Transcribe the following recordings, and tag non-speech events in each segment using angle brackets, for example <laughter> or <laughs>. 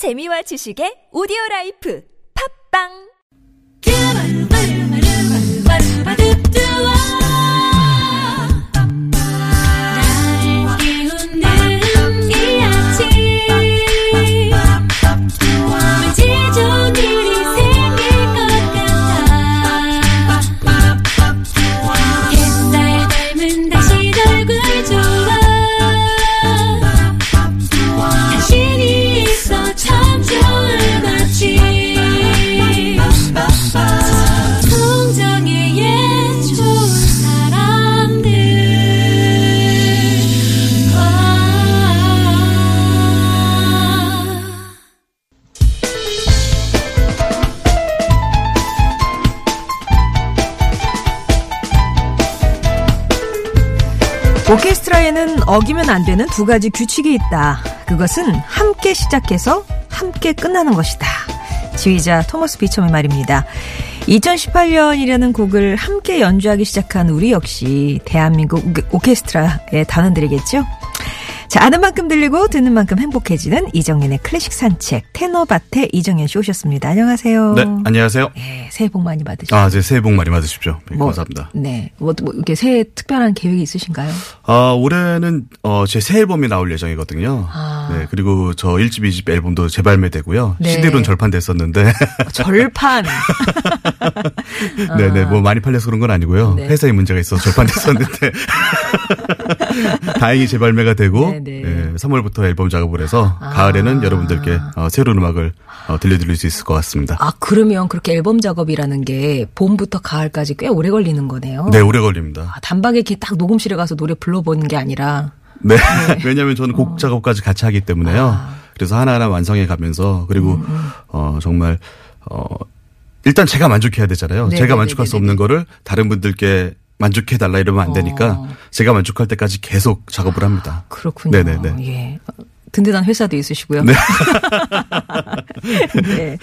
재미와 지식의 오디오 라이프. 팝빵 어기면 안 되는 두 가지 규칙이 있다. 그것은 함께 시작해서 함께 끝나는 것이다. 지휘자 토머스 비첨의 말입니다. 2018년이라는 곡을 함께 연주하기 시작한 우리 역시 대한민국 오케- 오케스트라의 단원들이겠죠? 자, 아는 만큼 들리고 듣는 만큼 행복해지는 이정현의 클래식 산책 테너밭에 이정현 씨 오셨습니다. 안녕하세요. 네, 안녕하세요. 네, 새해 복 많이 받으시고. 아, 네, 새해 복 많이 받으십시오. 네, 뭐, 감사합니다. 네. 뭐, 뭐 이렇게 새해 특별한 계획이 있으신가요? 아, 올해는, 어, 제 새 앨범이 나올 예정이거든요. 아. 네, 그리고 저 1집, 2집 앨범도 재발매되고요. 네. CD로는 절판됐었는데. 절판. 네네, <laughs> 뭐 많이 팔려서 그런 건 아니고요. 네. 회사에 문제가 있어서 절판됐었는데. <laughs> <laughs> 다행히 재발매가 되고, 네네. 네, 3월부터 앨범 작업을 해서 아. 가을에는 여러분들께 어, 새로운 음악을 어, 들려드릴 수 있을 것 같습니다. 아, 그러면 그렇게 앨범 작업이라는 게 봄부터 가을까지 꽤 오래 걸리는 거네요. 네, 오래 걸립니다. 아, 단박에 이렇게 딱 녹음실에 가서 노래 불러보는 게 아니라. 네. <laughs> 왜냐하면 저는 곡 작업까지 같이 하기 때문에요. 어. 아. 그래서 하나하나 완성해 가면서 그리고 음, 어 정말 어 일단 제가 만족해야 되잖아요. 네, 제가 네, 만족할 네, 수 네, 없는 거를 다른 분들께 만족해 달라 이러면 안 되니까 어. 제가 만족할 때까지 계속 작업을 합니다. 그렇군요. 네네네. 예. 든든한 회사도 있으시고요. 네. <laughs> 네.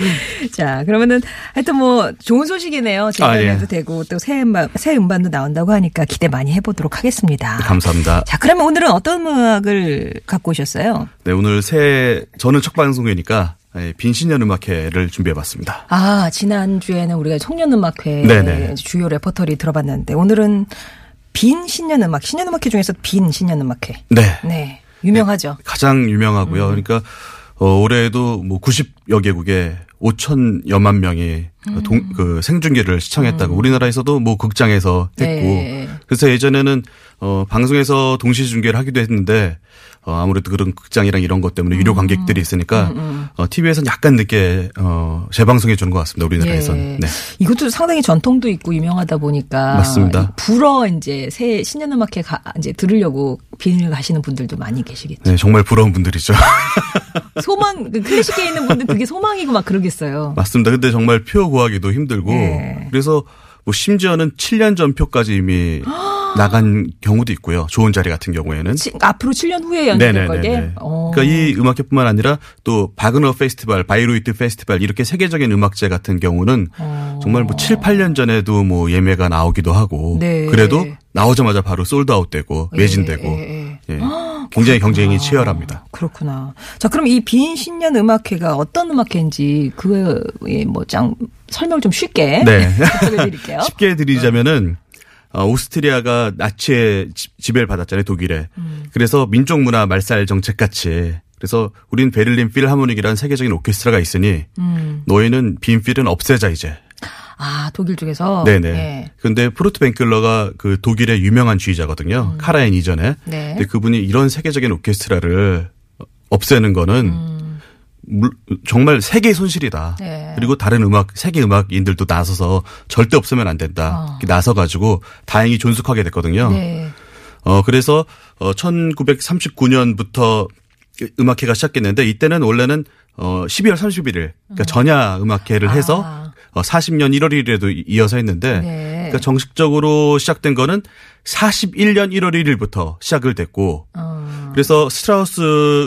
자, 그러면은 하여튼 뭐 좋은 소식이네요. 재발매도 아, 예. 되고 또 새 음반, 새 음반도 나온다고 하니까 기대 많이 해보도록 하겠습니다. 감사합니다. 자, 그러면 오늘은 어떤 음악을 갖고 오셨어요? 네, 오늘 새 저는 첫 방송이니까 예, 빈 신년 음악회를 준비해 봤습니다. 아, 지난 주에는 우리가 신년 음악회 네네. 주요 레퍼토리 들어봤는데 오늘은 빈 신년 음악, 신년 음악회 중에서 빈 신년 음악회. 네. 네. 유명하죠. 가장 유명하고요. 음. 그러니까 어, 올해에도 뭐 90여 개국에 5천여만 명이 음. 동, 그 생중계를 시청했다고 우리나라에서도 뭐 극장에서 했고 네. 그래서 예전에는 어, 방송에서 동시 중계를 하기도 했는데 어, 아무래도 그런 극장이랑 이런 것 때문에 음. 유료 관객들이 있으니까 어, TV에서는 약간 늦게 어, 재방송해 주는 것 같습니다. 우리나라에서는. 예. 네. 이것도 상당히 전통도 있고 유명하다 보니까 맞습니다. 불어 이제 새 신년 음악회 가, 이제 들으려고 빈을 가시는 분들도 많이 계시겠죠. 네, 정말 부러운 분들이죠. <laughs> 소망 그 클래식에 있는 분들 그게 소망이고 막 그러겠어요. 맞습니다. 근데 정말 표 구하기도 힘들고 예. 그래서 뭐 심지어는 7년 전 표까지 이미 나간 경우도 있고요. 좋은 자리 같은 경우에는. 치- 앞으로 7년 후에. 네네네. 어. 그러니까 이 음악회뿐만 아니라 또 바그너 페스티벌, 바이로이트 페스티벌 이렇게 세계적인 음악제 같은 경우는 어. 정말 뭐 7, 8년 전에도 뭐 예매가 나오기도 하고 네. 그래도 나오자마자 바로 sold out되고 매진되고 예, 예. 예. 굉장히 경쟁이 치열합니다. 그렇구나. 자, 그럼 이 빈 신년 음악회가 어떤 음악회인지 그거에 뭐짱 설명 좀 쉽게 네. <laughs> 드릴게요. <laughs> 쉽게 드리자면은 어, 오스트리아가 나치의 지- 지배를 받았잖아요, 독일에. 음. 그래서 민족 문화 말살 정책 같이. 그래서 우린 베를린 필하모닉이라는 세계적인 오케스트라가 있으니 음. 너희는 빈 필은 없애자 이제. 아, 독일 쪽에서 네네. 예. 근데 프루트 벤클러가 그 독일의 유명한 주의자거든요. 카라인 이전에. 음. 네. 근데 그분이 이런 세계적인 오케스트라를 없애는 거는 물- 정말 세계의 손실이다. 음. 네. 그리고 다른 음악 세계 음악인들도 나서서 절대 없으면 안 된다. 어. 나서 가지고 다행히 존속하게 됐거든요. 네. 어 그래서 어 1939년부터 음악회가 시작했는데 이때는 원래는 어 12월 31일 그러니까 전야 음악회를 해서 아. 어 40년 1월 1일에도 이어서 했는데 네. 그러니까 정식적으로 시작된 거는 41년 1월 1일부터 시작을 됐고 어. 그래서 스트라우스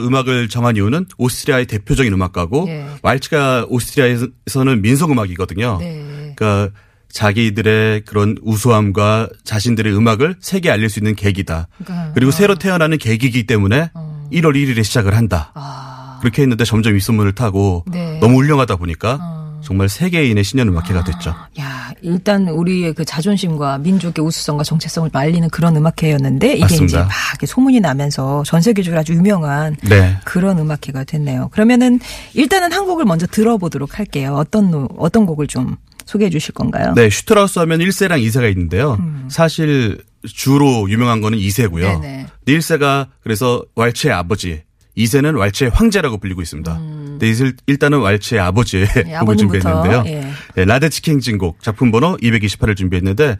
음악을 정한 이유는 오스트리아의 대표적인 음악가고 예. 왈츠가 오스트리아에서는 민속 음악이거든요. 네. 그러니까 자기들의 그런 우수함과 자신들의 음악을 세계에 알릴 수 있는 계기다. 그러니까, 그리고 어. 새로 태어나는 계기이기 때문에 1월 1일에 시작을 한다. 아. 그렇게 했는데 점점 입소문을 타고 네. 너무 훌륭하다 보니까 정말 세계인의 신년 음악회가 됐죠. 야, 일단 우리의 그 자존심과 민족의 우수성과 정체성을 알리는 그런 음악회였는데 이게 맞습니다. 이제 막 소문이 나면서 전 세계적으로 아주 유명한 네. 그런 음악회가 됐네요. 그러면은 일단은 한 곡을 먼저 들어보도록 할게요. 어떤 노- 어떤 곡을 좀 소개해 주실 건가요? 네, 슈트라우스 하면 1세랑 2세가 있는데요. 사실 주로 유명한 거는 2세고요. 음. 네네. 1세가 그래서 왈츠의 아버지, 2세는 왈츠의 황제라고 불리고 있습니다. 근데 일- 일단은 왈츠의 아버지의 음. 네, <laughs> 곡을 준비했는데요. 예. 네, 라데츠키 행진곡 작품 번호 228을 준비했는데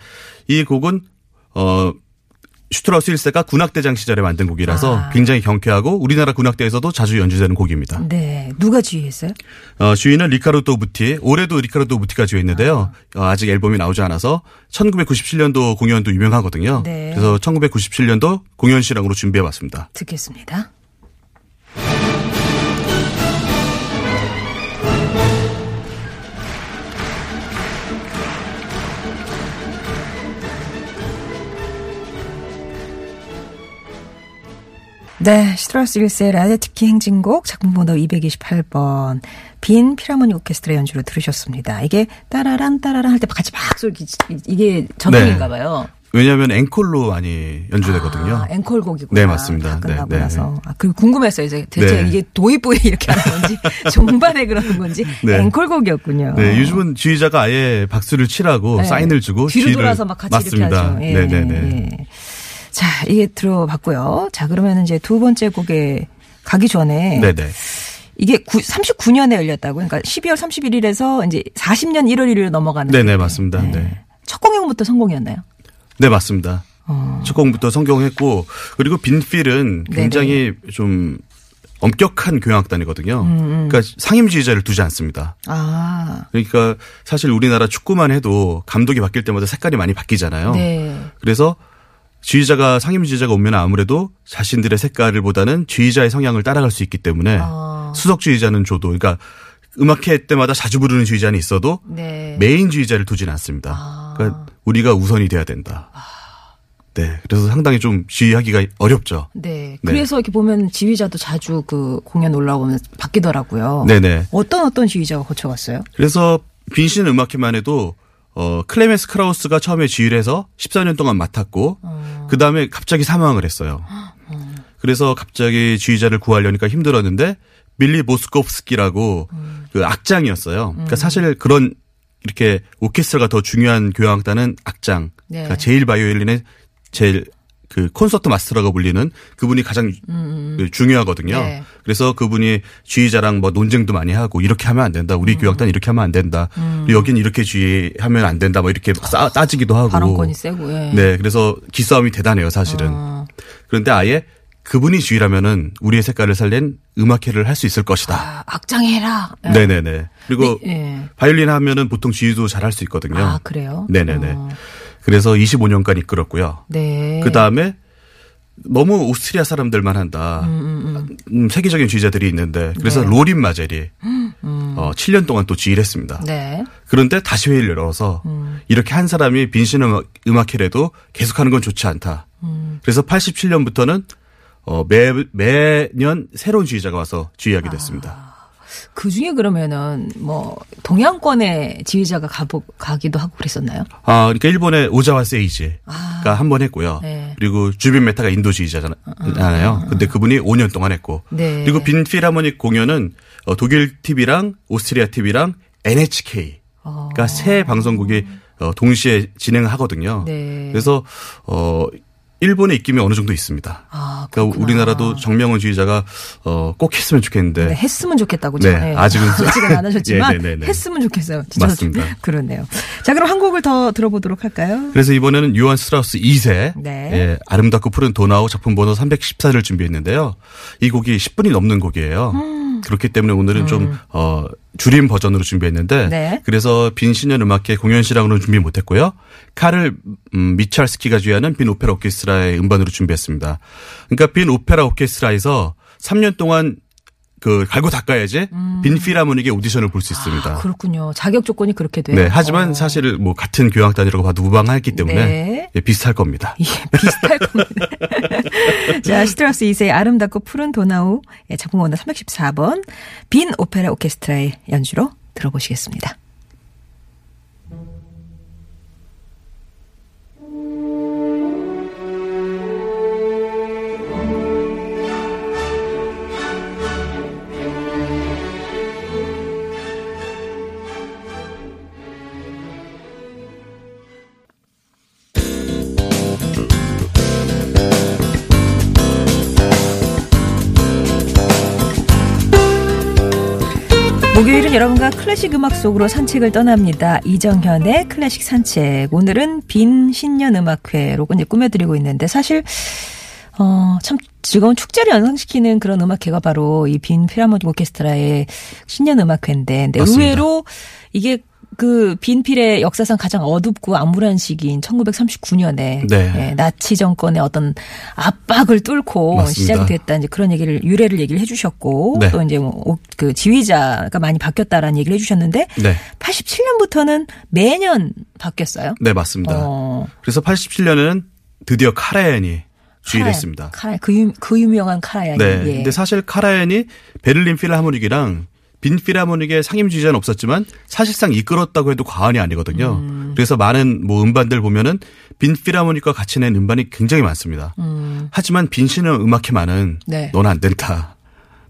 이 곡은 어 슈트라우스 1세가 군악대장 시절에 만든 곡이라서 아. 굉장히 경쾌하고 우리나라 군악대에서도 자주 연주되는 곡입니다. 네. 누가 지휘했어요? 어, 지휘는 리카르도 무티. 올해도 리카르도 무티가 지휘였는데요. 어, 아직 앨범이 나오지 않아서 1997년도 공연도 유명하거든요. 네. 그래서 1997년도 공연 실황으로 준비해 봤습니다. 듣겠습니다. 네, 시트라우스 1세 라데티키 행진곡 작품 번호 228번 빈 피라모니 오케스트라 연주로 들으셨습니다. 이게 따라란 따라란 할 때 같이 막 소리 이게 전통인가 봐요. 왜냐하면 앵콜로 많이 연주되거든요. 아, 앵콜 곡이구나. 네, 맞습니다. 다 끝나고 네, 네. 나서. 아, 그 궁금했어요. 이제 대체 네. 이게 도입부에 <laughs> 이렇게 하는 건지 <laughs> 종반에 그러는 건지 네. 앵콜 곡이었군요. 네, 요즘은 지휘자가 아예 박수를 치라고 네. 사인을 주고 뒤로 돌아서 막 같이 맞습니다. 이렇게 하죠. 예, 네, 네, 네. 예. 자, 이게 들어봤고요. 자, 그러면 이제 두 번째 곡에 가기 전에 네, 네. 이게 39년에 열렸다고. 그러니까 12월 31일에서 이제 40년 1월 1일로 넘어가는. 네, 네, 맞습니다. 네. 첫 공연부터 성공이었나요? 네, 맞습니다. 어. 첫 곡부터 성공했고 그리고 빈필은 굉장히 좀 엄격한 교향악단이거든요. 음, 그러니까 상임지휘자를 두지 않습니다. 아. 그러니까 사실 우리나라 축구만 해도 감독이 바뀔 때마다 색깔이 많이 바뀌잖아요. 네. 그래서 지휘자가 상임 지휘자가 오면 아무래도 자신들의 색깔을 보다는 지휘자의 성향을 따라갈 수 있기 때문에 아. 수석 지휘자는 줘도 그러니까 음악회 때마다 자주 부르는 지휘자는 있어도 네. 메인 지휘자를 두지는 않습니다. 아. 그러니까 우리가 우선이 돼야 된다. 네. 그래서 상당히 좀 지휘하기가 어렵죠. 네. 네. 그래서 이렇게 보면 지휘자도 자주 그 공연 올라오면 바뀌더라고요. 네네. 어떤 어떤 지휘자가 거쳐갔어요? 그래서 빈신 음악회만 해도 어 클레멘스 크라우스가 처음에 지휘를 해서 14년 동안 맡았고 그 다음에 갑자기 사망을 했어요. 그래서 갑자기 지휘자를 구하려니까 힘들었는데 밀리 모스코프스키라고 그 악장이었어요. 그러니까 사실 그런 이렇게 오케스트라가 더 중요한 교향악단은 악장. 네. 그러니까 제일 바이올린의 제일 그 콘서트 마스터라고 불리는 그분이 가장 그 중요하거든요. 음, 네. 그래서 그분이 지휘자랑 뭐 논쟁도 많이 하고 이렇게 하면 안 된다. 음. 우리 교향단 이렇게 하면 안 된다. 그리고 여긴 이렇게 지휘하면 안 된다. 뭐 이렇게 싸, 따지기도 하고. 발언권이 세고. 예. 네, 그래서 기싸움이 대단해요, 사실은. 어. 그런데 아예 그분이 지휘라면은 우리의 색깔을 살린 음악회를 할 수 있을 것이다. 아, 악장해라. 예. 네네네. 그리고 네, 예. 바이올린 하면은 보통 지휘도 잘 할 수 있거든요. 아, 그래요? 네네네. 어. 그래서 25년간 이끌었고요. 네. 그 다음에 너무 오스트리아 사람들만 한다. 음, 세계적인 지휘자들이 있는데 그래서 네. 로린 마젤이 어, 7년 동안 또 지휘를 했습니다. 네. 그런데 다시 회의를 열어서 이렇게 한 사람이 빈신 음악, 음악회라도 계속하는 건 좋지 않다. 그래서 87년부터는 어, 매, 매년 새로운 지휘자가 와서 지휘하게 됐습니다. 그 중에 그러면은 뭐 동양권의 지휘자가 가보, 가기도 하고 그랬었나요? 아, 그러니까 일본의 오자와 세이지가 한번 했고요. 네. 그리고 주빈 메타가 인도 지휘자잖아요. 근데 그분이 5년 동안 했고. 네. 그리고 빈 필하모닉 공연은 어, 독일 TV랑 오스트리아 TV랑 NHK. 그러니까 세 방송국이 어, 동시에 진행하거든요. 네. 그래서 어 일본의 입김이 어느 정도 있습니다. 아, 그러니까. 우리나라도 정명원 지휘자가 어, 꼭 했으면 좋겠는데 네, 했으면 좋겠다고 네, 전에 아직은 <laughs> 아직은 안 하셨지만 예, 네, 네, 네. 했으면 좋겠어요. 진짜 맞습니다. 그러네요. 자, 그럼 한 곡을 더 들어보도록 할까요? 그래서 이번에는 요한 스트라우스 2세 네. 예, 아름답고 푸른 도나우 작품 번호 314를 준비했는데요. 이 곡이 10분이 넘는 곡이에요. 음. 그렇기 때문에 오늘은 좀 어, 줄임 버전으로 준비했는데 네. 그래서 빈 신년 음악회 공연 실황으로는 준비 못했고요. 카를 음, 미할스키가 지휘하는 빈 오페라 오케스트라의 음반으로 준비했습니다. 그러니까 빈 오페라 오케스트라에서 3년 동안 그 갈고 닦아야지 빈 필하모닉의 오디션을 볼 수 있습니다. 음. 아, 그렇군요. 자격 조건이 그렇게 돼요. 네, 하지만 어. 사실 뭐 같은 교향악단이라고 봐도 무방하기 때문에 네. 예, 비슷할 겁니다. 예, 비슷할 겁니다. <laughs> 자, 슈트라우스 2세의 아름답고 푸른 도나우 예, 작품 원더 314번 빈 오페라 오케스트라의 연주로 들어보시겠습니다. 목요일은 여러분과 클래식 음악 속으로 산책을 떠납니다. 이정현의 클래식 산책. 오늘은 빈 신년 음악회로 이제 꾸며드리고 있는데 사실 어, 참 즐거운 축제를 연상시키는 그런 음악회가 바로 이 빈 피라모닉 오케스트라의 신년 음악회인데 근데 맞습니다. 의외로 이게 그 빈필의 역사상 가장 어둡고 암울한 시기인 1939년에 네. 나치 정권의 어떤 압박을 뚫고 맞습니다. 시작이 됐다 이제 그런 얘기를 유래를 얘기를 해주셨고 네. 또 이제 뭐 그 지휘자가 많이 바뀌었다라는 얘기를 해주셨는데 네. 87년부터는 매년 바뀌었어요. 네, 맞습니다. 어, 그래서 87년에는 드디어 카라얀이 지휘를 했습니다. 카라얀, 그, 유, 그 유명한 카라얀이. 네. 예. 근데 사실 카라얀이 베를린 필하모닉이랑 빈 필하모닉의 상임 지휘자는 없었지만 사실상 이끌었다고 해도 과언이 아니거든요. 음. 그래서 많은 뭐 음반들 보면은 빈 필하모닉과 같이 낸 음반이 굉장히 많습니다. 하지만 빈 신년 음악회만은 음. 네. 넌 안 된다.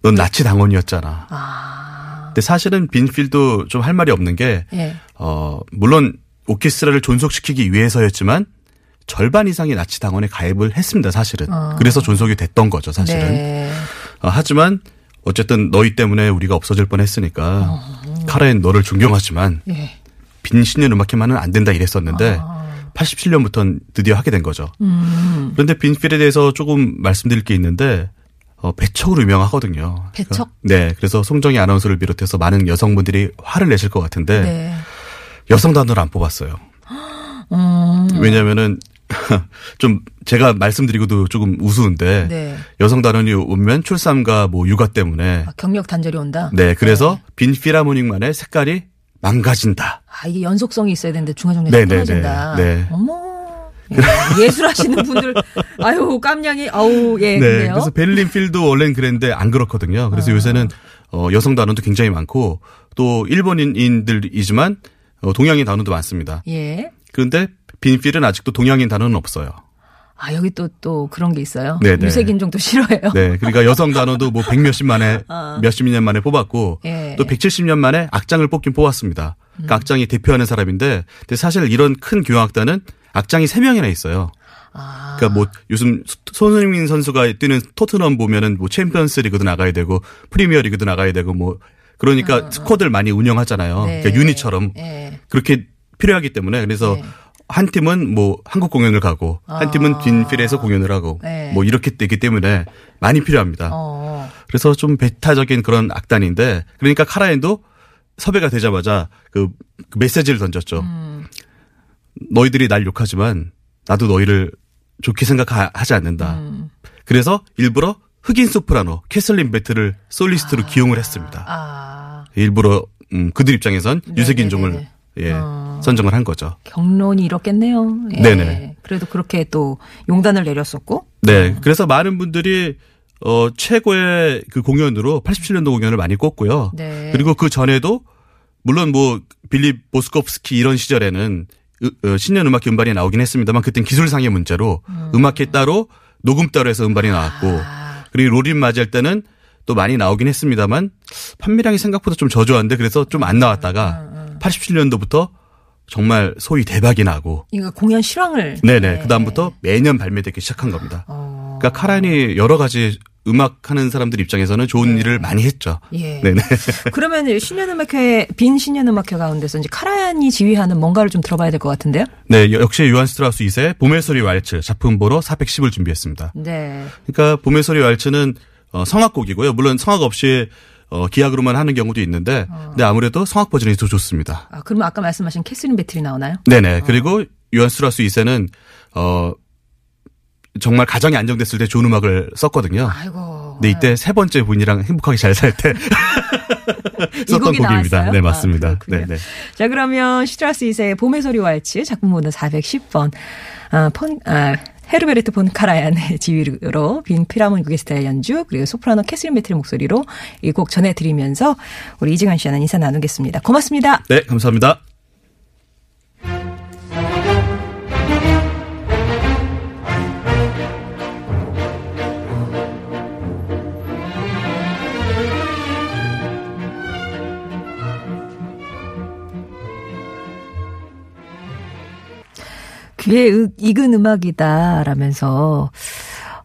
넌 나치 당원이었잖아. 아, 근데 사실은 빈필도 좀 할 말이 없는 게 예. 어, 물론 오케스트라를 존속시키기 위해서였지만 절반 이상이 나치 당원에 가입을 했습니다, 사실은. 그래서 존속이 됐던 거죠, 사실은. 어. 네. 어, 하지만 어쨌든 너희 때문에 우리가 없어질 뻔 했으니까 카라엔 너를 존경하지만 예. 빈 신년 음악회만은 안 된다 이랬었는데 87년부터는 드디어 하게 된 거죠. 음. 그런데 빈필에 대해서 조금 말씀드릴 게 있는데 어, 배척으로 유명하거든요. 배척? 그러니까, 네. 그래서 송정희 아나운서를 비롯해서 많은 여성분들이 화를 내실 것 같은데 네. 여성 단어를 안 뽑았어요. 음. 왜냐면은 <laughs> 좀 제가 말씀드리고도 조금 우스운데 네. 여성 단원이 오면 출산과 뭐 육아 때문에 아, 경력 단절이 온다. 네 그래서 빈 필하모닉만의 색깔이 망가진다. 아, 이게 연속성이 있어야 되는데 중간중간에 네, 네, 떨어진다. 네, 네. 어머. 예, 예술하시는 분들, 아유, 깜냥이, 아우, 예, 네 그래요. 그래서 베를린 필도 원래는 그랬는데 안 그렇거든요. 그래서 요새는 어, 여성 단원도 굉장히 많고 또 일본인들이지만 어, 동양인 단원도 많습니다. 예. 그런데 빈 필은 아직도 동양인 단원은 없어요. 아, 여기 또, 또 그런 게 있어요. 네, 네. 유색인종도 싫어해요. 네, 그러니까 여성 단어도 뭐 백몇십 만에 몇십 년 만에 뽑았고 어. 예. 음. 또 170년 만에 악장을 뽑긴 뽑았습니다. 그러니까 악장이 대표하는 사람인데 근데 사실 이런 큰 교향악단은 악장이 세명이나 있어요. 아, 그러니까 뭐 요즘 손흥민 선수가 뛰는 토트넘 보면은 뭐 챔피언스 리그도 나가야 되고 프리미어 리그도 나가야 되고 뭐 그러니까 squad를 많이 운영하잖아요. 어, 네. 그러니까 유니처럼 예. 그렇게 필요하기 때문에 그래서 네. 한 팀은 뭐 한국 공연을 가고 한 팀은 빈필에서 공연을 하고 아. 네. 뭐 이렇게 되기 때문에 많이 필요합니다. 어. 그래서 좀 배타적인 그런 악단인데 그러니까 카라얀도 섭외가 되자마자 그, 그 메시지를 던졌죠. 음. 너희들이 날 욕하지만 나도 너희를 좋게 생각하지 않는다. 음. 그래서 일부러 흑인 소프라노 캐슬린 베트를 솔리스트로 기용을 했습니다. 아, 일부러 음, 그들 입장에선 네, 유색 인종을 네, 예, 어. 선정을 한 거죠. 경론이 이렇겠네요. 예. 네네. 그래도 그렇게 또 용단을 내렸었고. 네. 그래서 많은 분들이 어 최고의 그 공연으로 87년도 공연을 많이 꼽고요. 네. 그리고 그 전에도 물론 뭐 빌리 보스코프스키 이런 시절에는 으- 어, 신년 음악 음반이 나오긴 했습니다만 그땐 기술상의 문제로 음. 악회 따로 녹음 따로 해서 음반이 나왔고 아. 그리고 로린 맞이할 때는 또 많이 나오긴 했습니다만 판매량이 생각보다 좀 저조한데 그래서 좀 안 나왔다가 음, 87년도부터 정말 소위 대박이 나고 그러니까 공연 실황을. 네네. 네. 그다음부터 매년 발매되기 시작한 겁니다. 어. 그러니까 카라얀이 여러 가지 음악 하는 사람들 입장에서는 좋은 일을 많이 했죠. 예. 네네. <laughs> 그러면 신년음악회 빈 신년음악회 가운데서 이제 카라얀이 지휘하는 뭔가를 좀 들어봐야 될 것 같은데요. 네, 역시 요한 스트라우스 2세 봄의 소리 왈츠 작품 번호 410을 준비했습니다. 네. 그러니까 봄의 소리 왈츠는 어, 성악곡이고요. 물론 성악 없이 어, 기악으로만 하는 경우도 있는데, 근데 아무래도 성악 버전이 더 좋습니다. 아, 그러면 아까 말씀하신 캐슬린 배틀이 나오나요? 네네. 그리고 요한 스트라우스 2세는 어 정말 가정이 안정됐을 때 좋은 음악을 썼거든요. 아이고. 네, 이때 세 번째 분이랑 행복하게 잘 살때 <laughs> 이 썼던 곡이 곡입니다. 네, 맞습니다. 아. 네, 네. 자, 그러면 슈트라우스 2세의 봄의 소리 왈츠 작품번호 410번. 아, 폰, 아, 헤르베르트 폰 카라얀의 <laughs> 지휘로 빈 필하모닉 오케스트라의 연주 그리고 소프라노 캐슬린 배틀의 목소리로 이 곡 전해드리면서 우리 이지간 씨와는 인사 나누겠습니다. 고맙습니다. 네, 감사합니다. 으- 익은 음악이다 라면서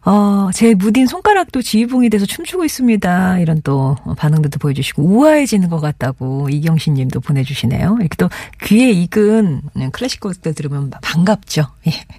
어, 제 무딘 손가락도 지휘봉이 돼서 춤추고 있습니다. 이런 또 반응들도 보여주시고 우아해지는 것 같다고 이경신 님도 보내주시네요. 이렇게 또 귀에 익은 클래식 곡들 들으면 반갑죠. 예.